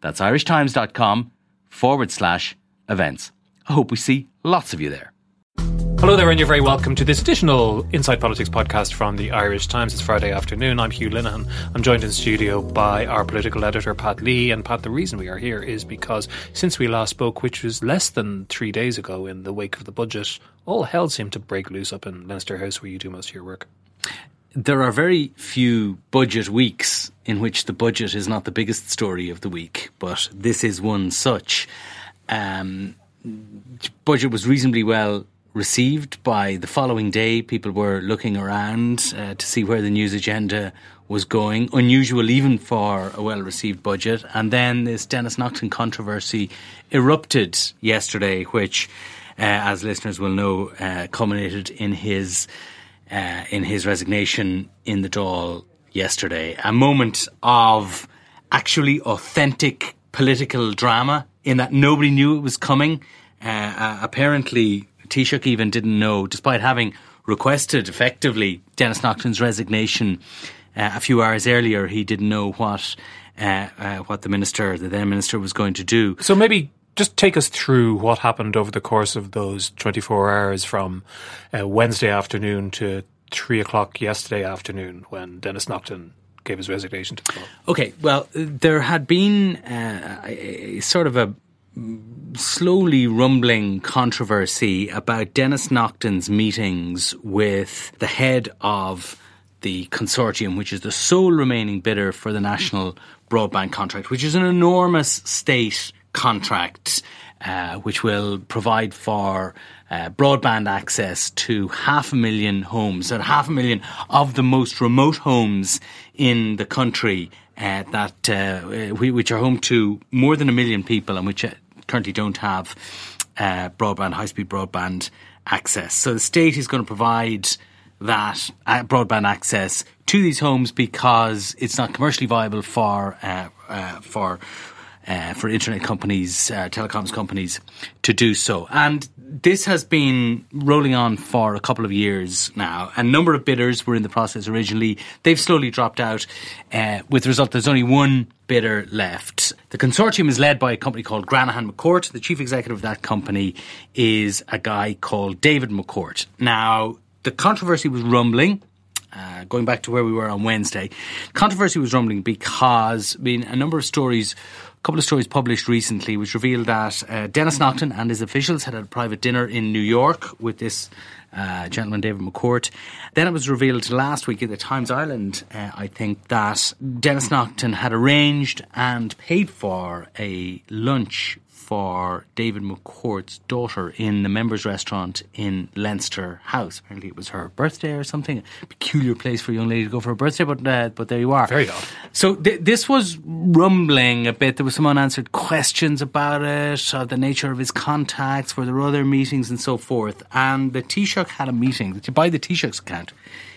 That's irishtimes.com forward slash events. I hope we see lots of you there. Hello there, and you're very welcome to this additional Inside Politics podcast from the Irish Times. It's Friday afternoon. I'm Hugh Linehan. I'm joined in studio by our political editor, Pat Leahy. And Pat, the reason we are here is because since we last spoke, which was less than three days ago in the wake of the budget, all hell seemed to break loose up in Leinster House where you do most of your work. There are very few budget weeks in which the budget is not the biggest story of the week, but this is one such. Um, budget was reasonably well received by the following day. People were looking around uh, to see where the news agenda was going. Unusual even for a well received budget. And then this Denis Naughten controversy erupted yesterday, which, uh, as listeners will know, uh, culminated in his. Uh, in his resignation in the Dáil yesterday, a moment of actually authentic political drama in that nobody knew it was coming. Uh, uh, apparently, Taoiseach even didn't know, despite having requested effectively Denis Naughten's resignation uh, a few hours earlier, he didn't know what uh, uh, what the minister, the then minister, was going to do. So maybe just take us through what happened over the course of those 24 hours from uh, Wednesday afternoon to three o'clock yesterday afternoon when Denis Naughten gave his resignation to the Dáil. Okay, well, there had been uh, a, a sort of a slowly rumbling controversy about Denis Naughten's meetings with the head of the consortium, which is the sole remaining bidder for the national broadband contract, which is an enormous state contract. Uh, which will provide for uh, broadband access to half a million homes, and half a million of the most remote homes in the country uh, that uh, which are home to more than a million people and which uh, currently don't have uh, broadband, high speed broadband access. So the state is going to provide that broadband access to these homes because it's not commercially viable for uh, uh, for uh, for internet companies, uh, telecoms companies to do so. And this has been rolling on for a couple of years now. A number of bidders were in the process originally. They've slowly dropped out. Uh, with the result, there's only one bidder left. The consortium is led by a company called Granahan McCourt. The chief executive of that company is a guy called David McCourt. Now, the controversy was rumbling. Uh, going back to where we were on Wednesday, controversy was rumbling because I mean, a number of stories a couple of stories published recently which revealed that uh, Denis Naughten and his officials had had a private dinner in New York with this uh, gentleman, David McCourt. Then it was revealed last week at the Times Ireland, uh, I think, that Denis Naughten had arranged and paid for a lunch for David McCourt's daughter in the members' restaurant in Leinster House. Apparently, it was her birthday or something. A peculiar place for a young lady to go for her birthday, but uh, but there you are. Very odd. So th- this was rumbling a bit. There were some unanswered questions about it, uh, the nature of his contacts, were there other meetings, and so forth. And the Taoiseach had a meeting. By the Taoiseach's account,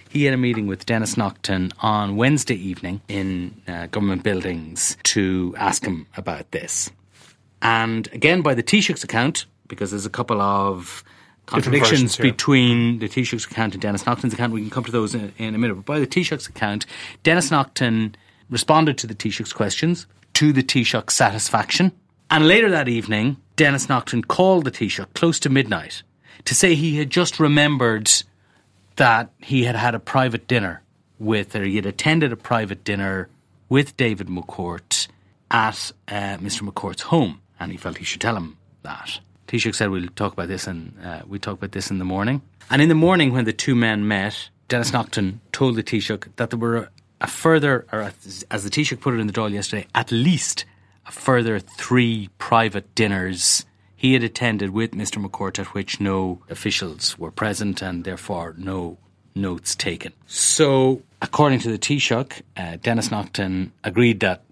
he had a meeting with Denis Naughten on Wednesday evening in uh, government buildings to ask him about this. And again, by the Taoiseach's account, because there's a couple of contradictions between the Taoiseach's account and Denis Naughten's account. We can come to those in, in a minute. But by the Taoiseach's account, Denis Naughten responded to the Taoiseach's questions to the Taoiseach's satisfaction. And later that evening, Denis Naughten called the Taoiseach close to midnight to say he had just remembered that he had had a private dinner with, or he had attended a private dinner with David McCourt at uh, Mr. McCourt's home, and he felt he should tell him that. Taoiseach said we'll talk about this, and uh, we talk about this in the morning. And in the morning, when the two men met, Denis Naughten told the Taoiseach that there were a, further, or as, the Taoiseach put it in the Dáil yesterday, at least a further three private dinners he had attended with Mr. McCourt, at which no officials were present, and therefore no notes taken. So, according to the Taoiseach, uh, Denis Naughten agreed that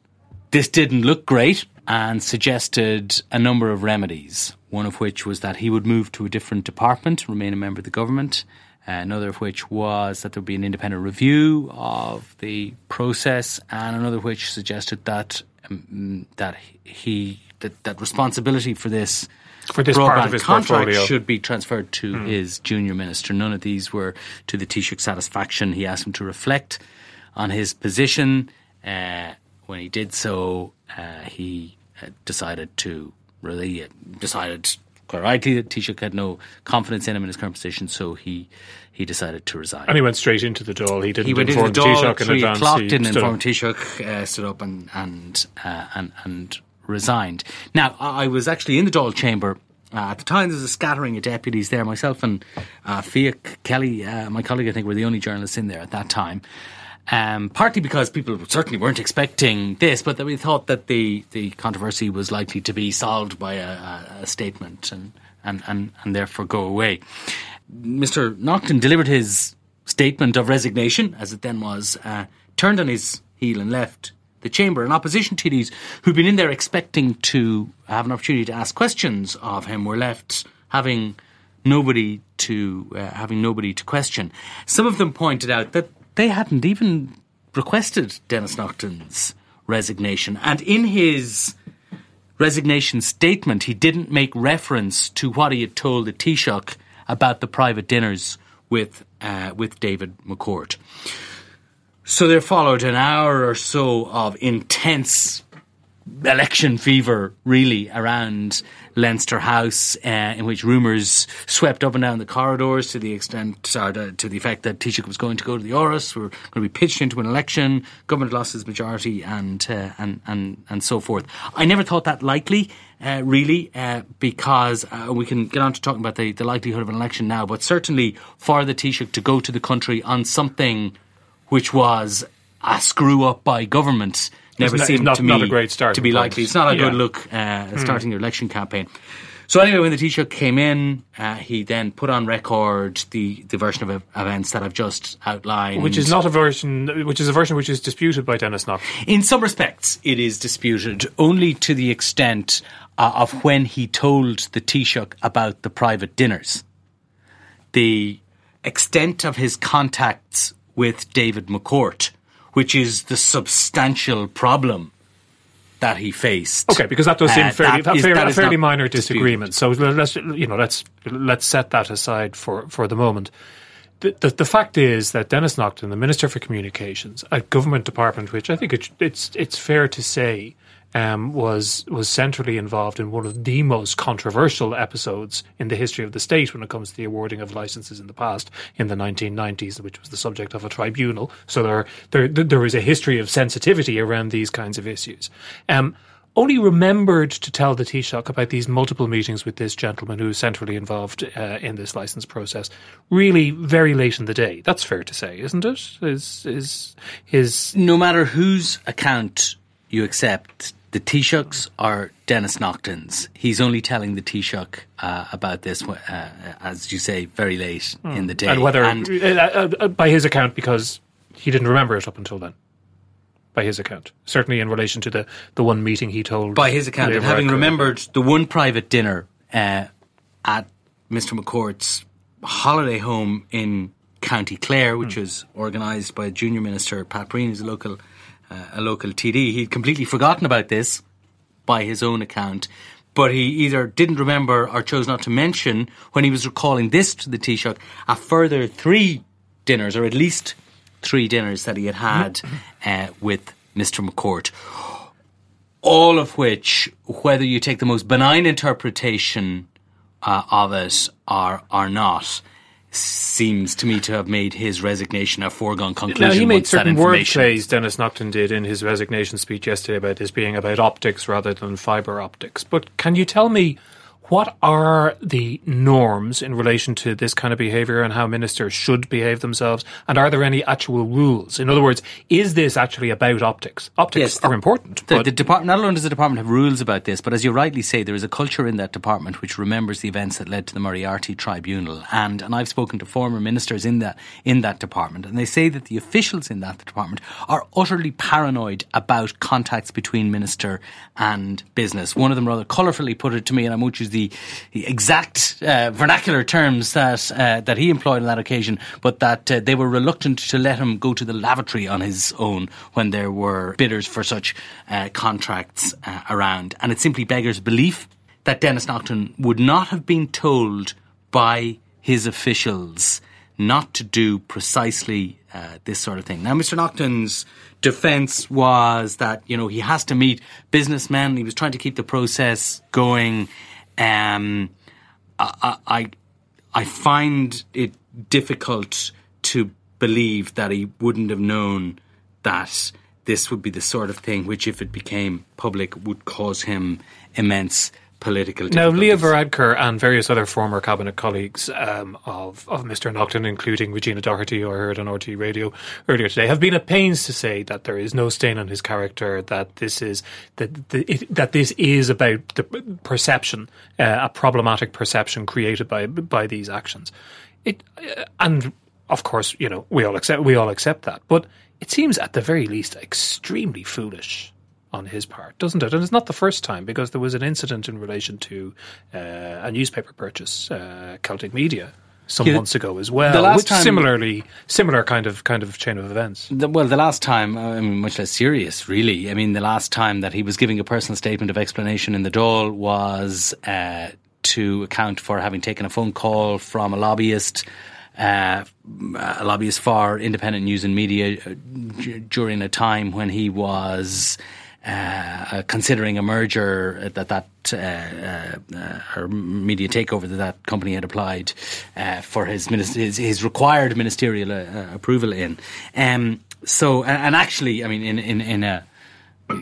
this didn't look great and suggested a number of remedies. One of which was that he would move to a different department, remain a member of the government. Uh, another of which was that there would be an independent review of the process, and another which suggested that um, that he that, that responsibility for this for this part of his contract portfolio. should be transferred to mm. his junior minister. None of these were to the Taoiseach's satisfaction. He asked him to reflect on his position. Uh, when he did so, uh, he decided to really decided quite rightly that Taoiseach had no confidence in him in his current position, so he he decided to resign. And he went straight into the Dáil. He didn't he went inform into the Dáil, Taoiseach in three advance. o'clock, He didn't stood inform up. Taoiseach, uh, stood up and and uh, and and resigned. Now, I was actually in the Dáil chamber. Uh, at the time, there was a scattering of deputies there. Myself and uh, Fiach Kelly, uh, my colleague, I think, were the only journalists in there at that time. Um, partly because people certainly weren't expecting this, but that we thought that the, the controversy was likely to be solved by a, a, statement and, and, and, and therefore go away. Mr. Naughten delivered his statement of resignation, as it then was, uh, turned on his heel and left the chamber. And opposition TDs who'd been in there expecting to have an opportunity to ask questions of him were left having nobody to uh, having nobody to question. Some of them pointed out that they hadn't even requested Denis Naughten's resignation, and in his resignation statement, he didn't make reference to what he had told the Taoiseach about the private dinners with uh, with David McCourt. So there followed an hour or so of intense election fever, really, around Leinster House, uh, in which rumours swept up and down the corridors to the extent, or to, to the effect that Taoiseach was going to go to the Áras, were going to be pitched into an election, government lost its majority, and uh, and and and so forth. I never thought that likely. Uh, really, uh, because uh, we can get on to talking about the, the likelihood of an election now, but certainly for the Taoiseach to go to the country on something which was a screw up by government never It's seemed not- to me not a great starting to be point. likely. It's not a Yeah. good look uh, starting your election campaign. So anyway, when the Taoiseach came in, uh, he then put on record the, the version of events that I've just outlined. Which is not a version, which is a version which is disputed by Denis Knock. In some respects, it is disputed only to the extent uh, of when he told the Taoiseach about the private dinners. The extent of his contacts with David McCourt, which is the substantial problem that he faced. Okay, because that does seem Uh, fairly, that is- fair- that a fairly minor disputed. disagreement. So let's you know let's let's set that aside for, for the moment. The, the, the fact is that Denis Naughten, the Minister for Communications, a government department which I think it, it's it's fair to say um, was was centrally involved in one of the most controversial episodes in the history of the state when it comes to the awarding of licenses in the past in the 1990s, which was the subject of a tribunal. So there there there is a history of sensitivity around these kinds of issues. Um, only remembered to tell the Taoiseach about these multiple meetings with this gentleman who was centrally involved uh, in this license process. Really, very late in the day. That's fair to say, isn't it? Is is his no matter whose account you accept, the Taoiseach's are Denis Naughten's, he's only telling the Taoiseach uh, about this, uh, as you say, very late in the day. and whether And uh, uh, uh, by his account because he didn't remember it up until then. By his account, certainly in relation to the, the one meeting he told. by his account, and having remembered the one private dinner uh, at Mr. McCourt's holiday home in County Clare, which was organised by junior minister Pat Breen, who's a local uh, a local TD. He'd completely forgotten about this by his own account, but he either didn't remember or chose not to mention when he was recalling this to the Taoiseach a further three dinners, or at least three dinners that he had had uh, with Mr. McCourt all of which, whether you take the most benign interpretation uh, of it or or not, seems to me to have made his resignation a foregone conclusion. Now, he made certain wordplays, Denis Naughten did in his resignation speech yesterday about this being about optics rather than fibre optics. But can you tell me What are the norms in relation to this kind of behaviour and how ministers should behave themselves? And are there any actual rules? In other words, is this actually about optics? Optics Yes, are important. The, the department, not only does the department have rules about this, but as you rightly say, there is a culture in that department which remembers the events that led to the Moriarty Tribunal. And and I've spoken to former ministers in that in that department, and they say that the officials in that department are utterly paranoid about contacts between minister and business. One of them rather colourfully put it to me, and I won't use the, the exact uh, vernacular terms that uh, that he employed on that occasion, but that uh, they were reluctant to let him go to the lavatory on his own when there were bidders for such uh, contracts uh, around. And it simply beggars belief that Denis Naughten would not have been told by his officials not to do precisely uh, this sort of thing. Now, Mr. Naughten's defence was that you know he has to meet businessmen. He was trying to keep the process going. Um, I, I I find it difficult to believe that he wouldn't have known that this would be the sort of thing which, if it became public, would cause him immense political Now. Leo Varadkar and various other former cabinet colleagues um, of, of Mr. Naughten, including Regina Doherty, who I heard on RTÉ Radio earlier today, have been at pains to say that there is no stain on his character, that this is that the, it, that this is about the perception, uh, a problematic perception created by by these actions. It uh, and of course, you know, we all accept we all accept that, but it seems at the very least extremely foolish on his part, doesn't it? And it's not the first time because there was an incident in relation to uh, a newspaper purchase, uh, Celtic Media, some Yeah, months ago as well. the last which time- similarly, similar kind of kind of chain of events. The, well, the last time, I mean, much less serious, really. I mean, the last time that he was giving a personal statement of explanation in the Dáil was uh, to account for having taken a phone call from a lobbyist, uh, a lobbyist for independent news and media uh, d- during a time when he was. Uh, considering a merger that that uh, uh, uh, or media takeover that that company had applied uh, for his, minis- his his required ministerial uh, uh, approval in. Um, so, and, and actually, I mean, in in in a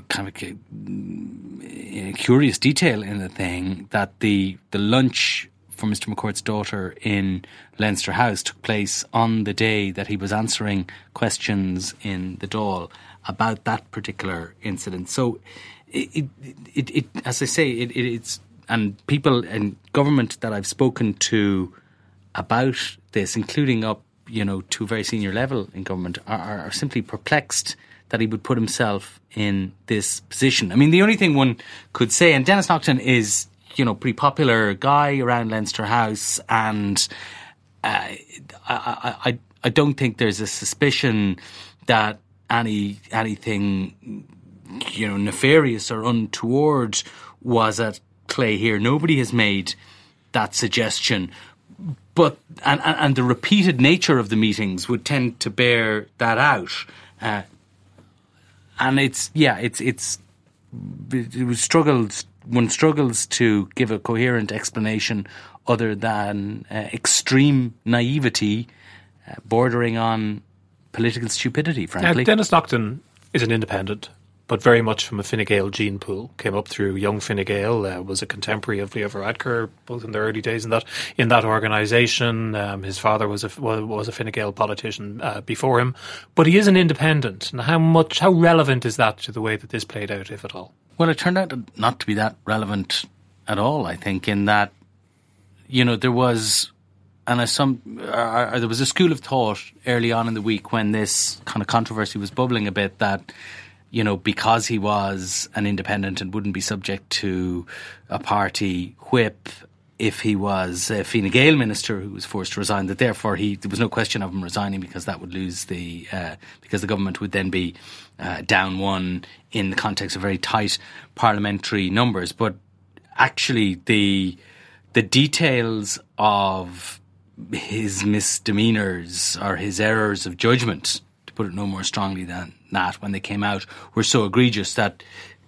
kind of a, a curious detail in the thing that the the lunch for Mr. McCourt's daughter in Leinster House took place on the day that he was answering questions in the Dáil about that particular incident. So, it, it, it, as I say, it, it, it's and people and government that I've spoken to about this, including up, you know, to very senior level in government, are, are, simply perplexed that he would put himself in this position. I mean, the only thing one could say, and Denis Naughten is, you know, pretty popular guy around Leinster House, and uh, I, I, I don't think there's a suspicion that any anything, you know, nefarious or untoward was at play here. Nobody has made that suggestion but and, and, the repeated nature of the meetings would tend to bear that out. Uh, and it's yeah, it's it's it was struggled one struggles to give a coherent explanation other than uh, extreme naivety, uh, bordering on political stupidity. Now, Frankly, Denis Naughten is an independent, but very much from a Fine Gael gene pool. Came up through young Fine Gael, uh, was a contemporary of Leo Varadkar, both in the early days in that in that organisation. Um, his father was a was a Fine Gael politician uh, before him, but he is an independent. And how much how relevant is that to the way that this played out, if at all? Well, it turned out not to be that relevant at all. I think in that, you know, there was, and as some, or, or there was a school of thought early on in the week when this kind of controversy was bubbling a bit that, you know, because he was an independent and wouldn't be subject to a party whip if he was a Fine Gael minister who was forced to resign, that therefore he there was no question of him resigning because that would lose the uh, because the government would then be uh, down one in the context of very tight parliamentary numbers. But actually, the the details of his misdemeanors or his errors of judgment, to put it no more strongly than that, when they came out, were so egregious that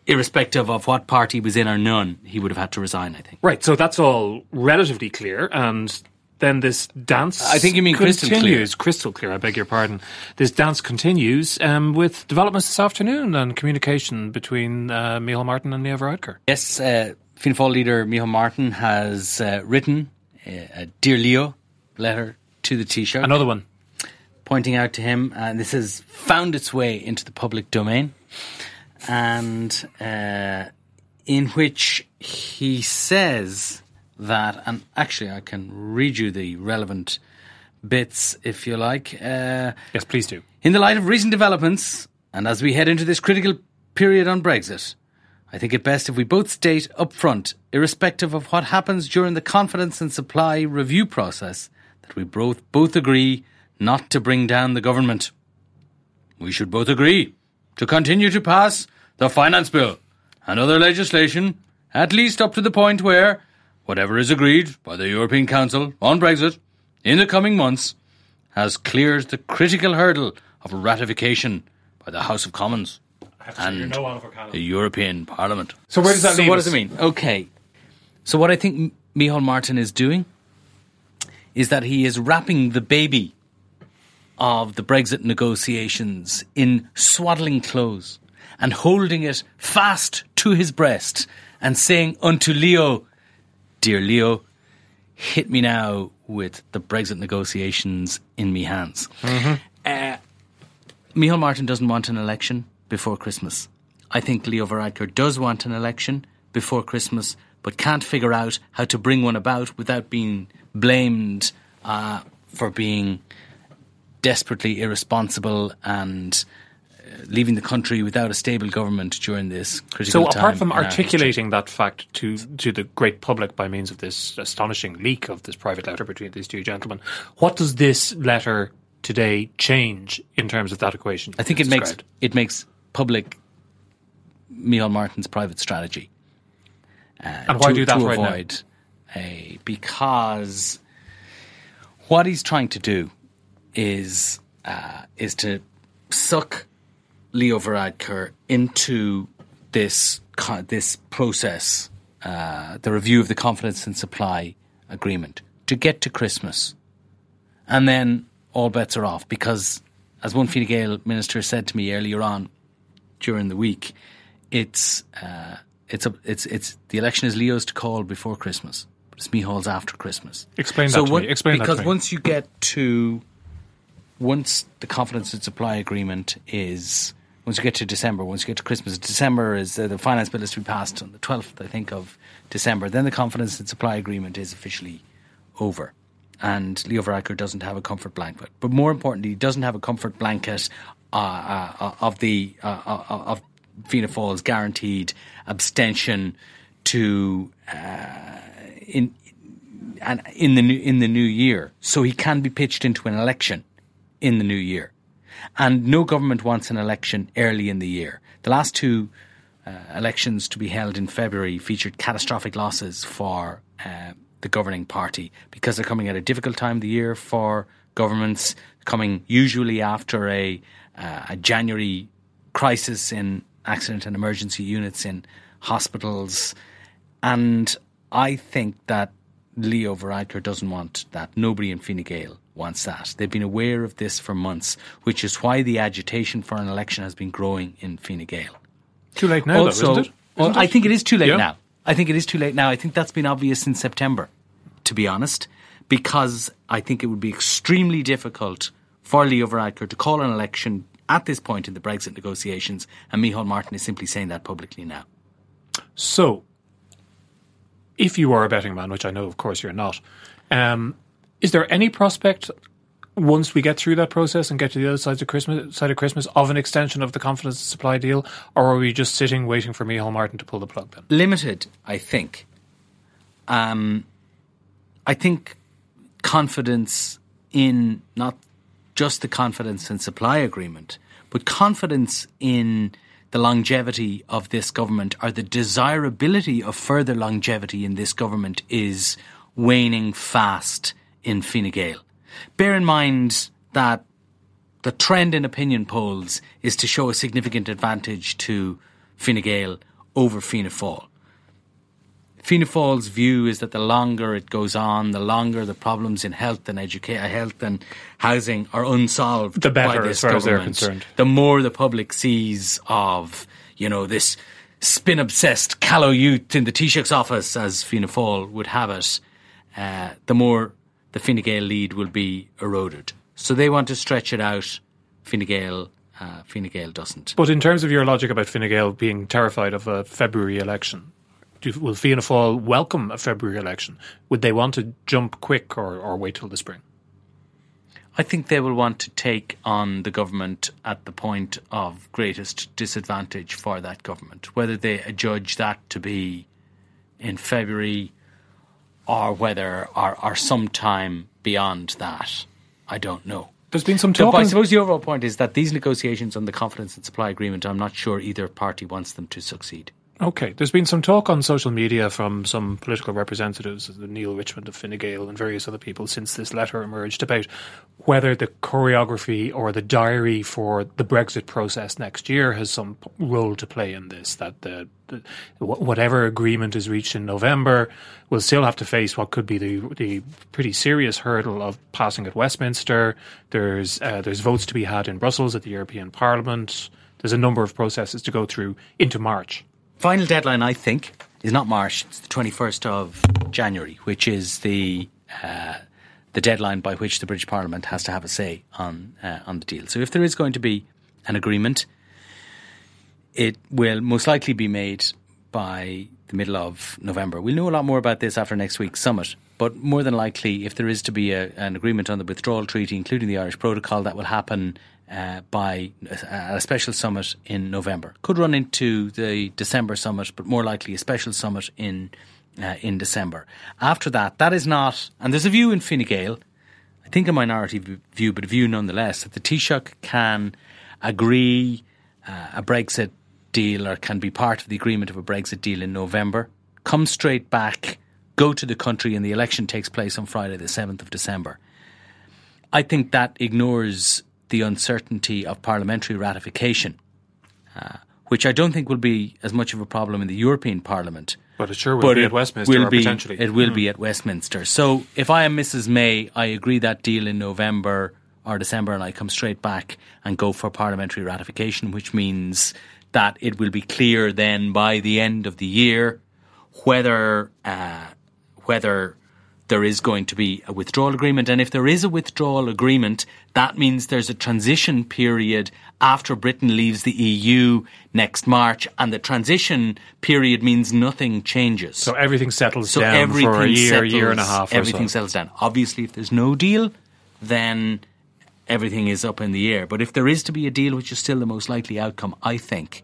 irrespective of what party he was in or none, he would have had to resign, I think. Right. So that's all relatively clear, and then this dance. I think you mean crystal clear. Crystal clear. I beg your pardon. This dance continues um, with developments this afternoon and communication between uh, Micheál Martin and Leo Varadkar. Yes, uh, Fianna Fáil leader Micheál Martin has uh, written a Dear Leo letter to the Taoiseach. Another one. Pointing out to him, and this has found its way into the public domain, and uh, in which he says that, and actually I can read you the relevant bits if you like. Uh, yes, please do. In the light of recent developments, and as we head into this critical period on Brexit, I think it best if we both state up front, irrespective of what happens during the confidence and supply review process, that we both, both agree not to bring down the government. We should both agree to continue to pass the finance bill and other legislation, at least up to the point where whatever is agreed by the European Council on Brexit in the coming months has cleared the critical hurdle of ratification by the House of Commons and no the European Parliament. So where does that so leave what us? does it mean? Okay. So what I think Micheál Martin is doing is that he is wrapping the baby of the Brexit negotiations in swaddling clothes and holding it fast to his breast and saying unto Leo, Dear Leo, hit me now with the Brexit negotiations in me hands. Mm-hmm. Uh, Micheál Martin doesn't want an election before Christmas. I think Leo Varadkar does want an election before Christmas, but can't figure out how to bring one about without being blamed uh, for being desperately irresponsible and uh, leaving the country without a stable government during this critical So, time. apart from articulating that fact to to the great public by means of this astonishing leak of this private letter between these two gentlemen, what does this letter today change in terms of that equation? I think it that's makes it makes public Micheál Martin's private strategy. Uh, And why to, do that right now? avoid a because what he's trying to do is uh, is to suck Leo Varadkar into this this process, uh, the review of the confidence and supply agreement, to get to Christmas, and then all bets are off because, as one Fine Gael minister said to me earlier on during the week, it's uh, it's a, it's it's the election is Leo's to call before Christmas, but it's Micheál's after Christmas. Explain so that to what- me. Explain that because to me. once you get to once the confidence and supply agreement is once you get to December, once you get to Christmas, December is uh, the finance bill is to be passed on the twelfth, I think, of December. Then the confidence and supply agreement is officially over, and Leo Varadkar doesn't have a comfort blanket. But more importantly, he doesn't have a comfort blanket uh, uh, of the uh, uh, of Fianna Fáil's guaranteed abstention to uh, in and in the new in the new year, so he can be pitched into an election in the new year. And no government wants an election early in the year. The last two uh, elections to be held in February featured catastrophic losses for uh, the governing party because they're coming at a difficult time of the year for governments, coming usually after a, uh, a January crisis in accident and emergency units in hospitals. And I think that Leo Varadkar doesn't want that. Nobody in Fine Gael wants that. They've been aware of this for months, which is why the agitation for an election has been growing in Fine Gael. Too late now, also, though, isn't it? well, Isn't I think it is too late Yeah. now. I think it is too late now. I think that's been obvious since September, to be honest, because I think it would be extremely difficult for Leo Varadkar to call an election at this point in the Brexit negotiations, and Micheál Martin is simply saying that publicly now. So, if you are a betting man, which I know, of course, you're not, um, is there any prospect once we get through that process and get to the other side of Christmas, side of Christmas, of an extension of the confidence supply deal, or are we just sitting waiting for Micheál Martin to pull the plug? Then limited, I think. Um, I think confidence in not just the confidence and supply agreement, but confidence in the longevity of this government or the desirability of further longevity in this government is waning fast in Fine Gael. Bear in mind that the trend in opinion polls is to show a significant advantage to Fine Gael over Fianna Fáil. Fianna Fáil's view is that the longer it goes on, the longer the problems in health and education, health and housing are unsolved. The better, as far as they're government, concerned. The more the public sees of, you know, this spin obsessed callow youth in the Taoiseach's office, as Fianna Fáil would have it, uh, the more the Fine Gael lead will be eroded. So they want to stretch it out. Fine Gael, uh, Fine Gael doesn't. But in terms of your logic about Fine Gael being terrified of a February election, do, will Fianna Fáil welcome a February election? Would they want to jump quick or, or wait till the spring? I think they will want to take on the government at the point of greatest disadvantage for that government. Whether they judge that to be in February or whether or, or sometime beyond that, I don't know. There's been some talk. I suppose the overall point is that these negotiations on the confidence and supply agreement, I'm not sure either party wants them to succeed. Okay, there's been some talk on social media from some political representatives, Neale Richmond of Fine Gael and various other people since this letter emerged about whether the choreography or the diary for the Brexit process next year has some role to play in this. That the, the whatever agreement is reached in November will still have to face what could be the the pretty serious hurdle of passing at Westminster. There's uh, there's votes to be had in Brussels at the European Parliament. There's a number of processes to go through into March. Final deadline, I think, is not March. It's the 21st of January, which is the uh, the deadline by which the British Parliament has to have a say on uh, on the deal. So, if there is going to be an agreement, it will most likely be made by the middle of November. We'll know a lot more about this after next week's summit. But more than likely, if there is to be a, an agreement on the withdrawal treaty, including the Irish Protocol, that will happen uh, by a special summit in November. Could run into the December summit, but more likely a special summit in uh, in December. After that, that is not, and there's a view in Fine Gael, I think a minority view, but a view nonetheless, that the Taoiseach can agree uh, a Brexit deal or can be part of the agreement of a Brexit deal in November, come straight back, go to the country, and the election takes place on Friday, the 7th of December. I think that ignores the uncertainty of parliamentary ratification, uh, which I don't think will be as much of a problem in the European Parliament. But it sure will be at Westminster, will be, potentially. It will mm. be at Westminster. So if I am Mrs. May, I agree that deal in November or December, and I come straight back and go for parliamentary ratification, which means that it will be clear then by the end of the year whether uh, whether there is going to be a withdrawal agreement. And if there is a withdrawal agreement, that means there's a transition period after Britain leaves the EU next March. And the transition period means nothing changes. So everything settles so down everything for a year, settles, year and a half. everything so. settles down. Obviously, if there's no deal, then everything is up in the air. But if there is to be a deal, which is still the most likely outcome, I think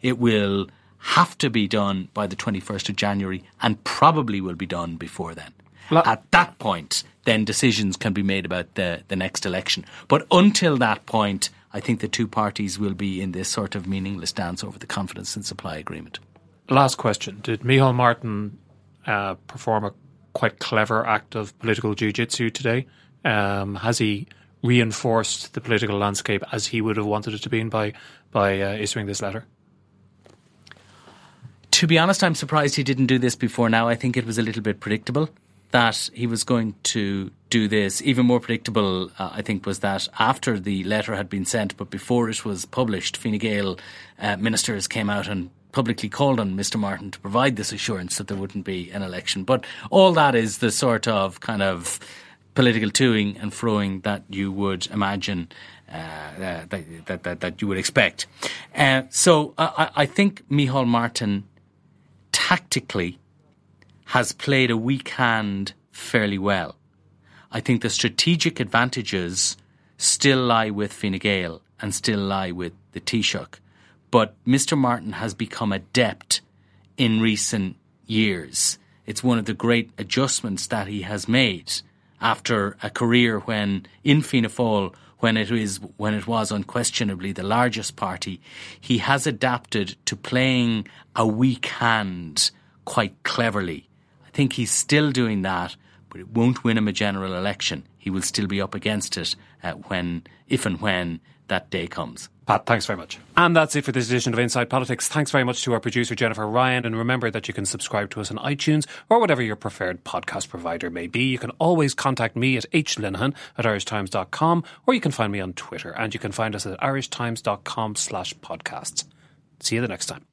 it will have to be done by the 21st of January and probably will be done before then. At that point, then decisions can be made about the, the next election. But until that point, I think the two parties will be in this sort of meaningless dance over the confidence and supply agreement. Last question. Did Micheál Martin uh, perform a quite clever act of political jiu-jitsu today? Um, has he reinforced the political landscape as he would have wanted it to be by, by uh, issuing this letter? To be honest, I'm surprised he didn't do this before now. I think it was a little bit predictable that he was going to do this. Even more predictable, uh, I think, was that after the letter had been sent, but before it was published, Fine Gael uh, ministers came out and publicly called on Mr. Martin to provide this assurance that there wouldn't be an election. But all that is the sort of kind of political toing and froing that you would imagine. Uh, uh that, that, that, that, you would expect. Uh, so I, I think Micheál Martin tactically has played a weak hand fairly well. I think the strategic advantages still lie with Fine Gael and still lie with the Taoiseach. But Mr. Martin has become adept in recent years. It's one of the great adjustments that he has made after a career when in Fianna Fáil, when it is when it was unquestionably the largest party, he has adapted to playing a weak hand quite cleverly think he's still doing that, but it won't win him a general election. He will still be up against it uh, when, if and when that day comes. Pat, thanks very much. And that's it for this edition of Inside Politics. Thanks very much to our producer, Jennifer Ryan. And remember that you can subscribe to us on iTunes or whatever your preferred podcast provider may be. You can always contact me at hlinehan at irishtimes.com or you can find me on Twitter. And you can find us at irishtimes.com slash podcasts. See you the next time.